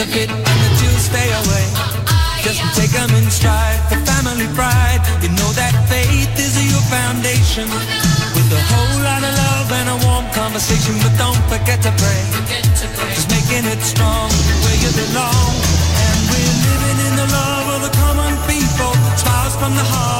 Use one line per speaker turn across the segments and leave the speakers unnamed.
the
fit and the two stay away. Just take them in stride for family pride. You know that faith is your foundation. With a whole lot of love and a warm conversation, but don't forget to pray. Just making it strong where you belong. And we're living in the love of the common people. Smiles from the heart.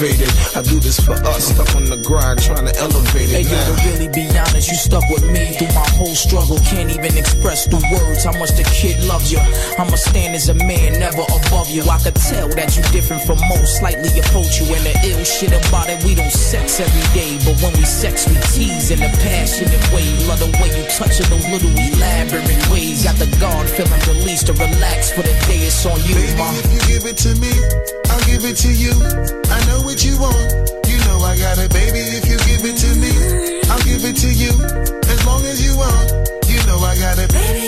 Motivated. I do this for us, stuck on the grind, trying to elevate
Hey,
it
yo,
now.
to really be honest, you stuck with me whole struggle. Can't even express the words how much the kid loves you. I'ma stand as a man, never above you. I could tell that you different from most, slightly approach you. And the ill shit about it, we don't sex every day. But when we sex, we tease in a passionate way. Love the way you touch it, those little elaborate ways. Got the guard feeling released to relax for the day. It's on you,
Baby,
ma.
if you give it to me, I'll give it to you. I know what you want. Know I got it, baby. If you give it to me, I'll give it to you. As long as you want, you know I got it.
Baby,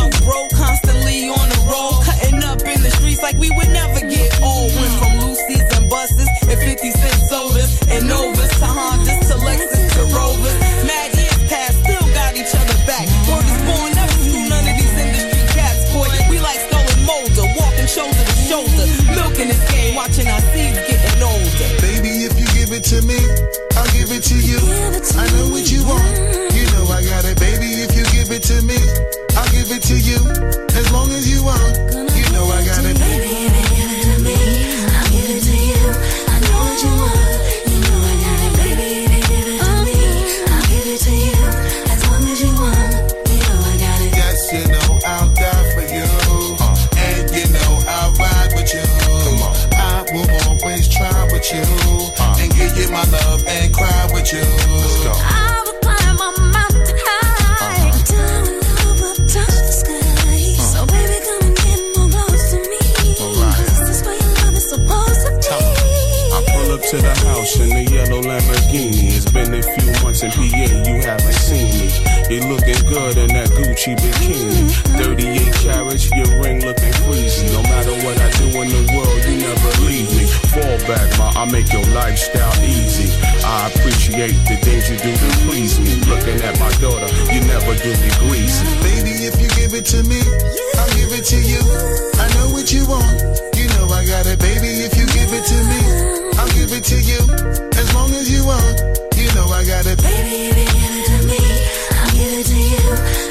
to
me, I'll give it to you. I know what you want.
Gucci bikini. 38 carats, your ring looking freezing. No matter what I do in the world, you never leave me. Fall back, ma, I make your lifestyle easy. I appreciate the things you do to please me. Looking at my daughter, you never do me greasy.
Baby, if you give it to me, I'll give it to you. I know what you want. You know I got it, baby. If you give it to me, I'll give it to you. As long as you want, you know I got it.
Baby, if you give it to me, I'll give it to you.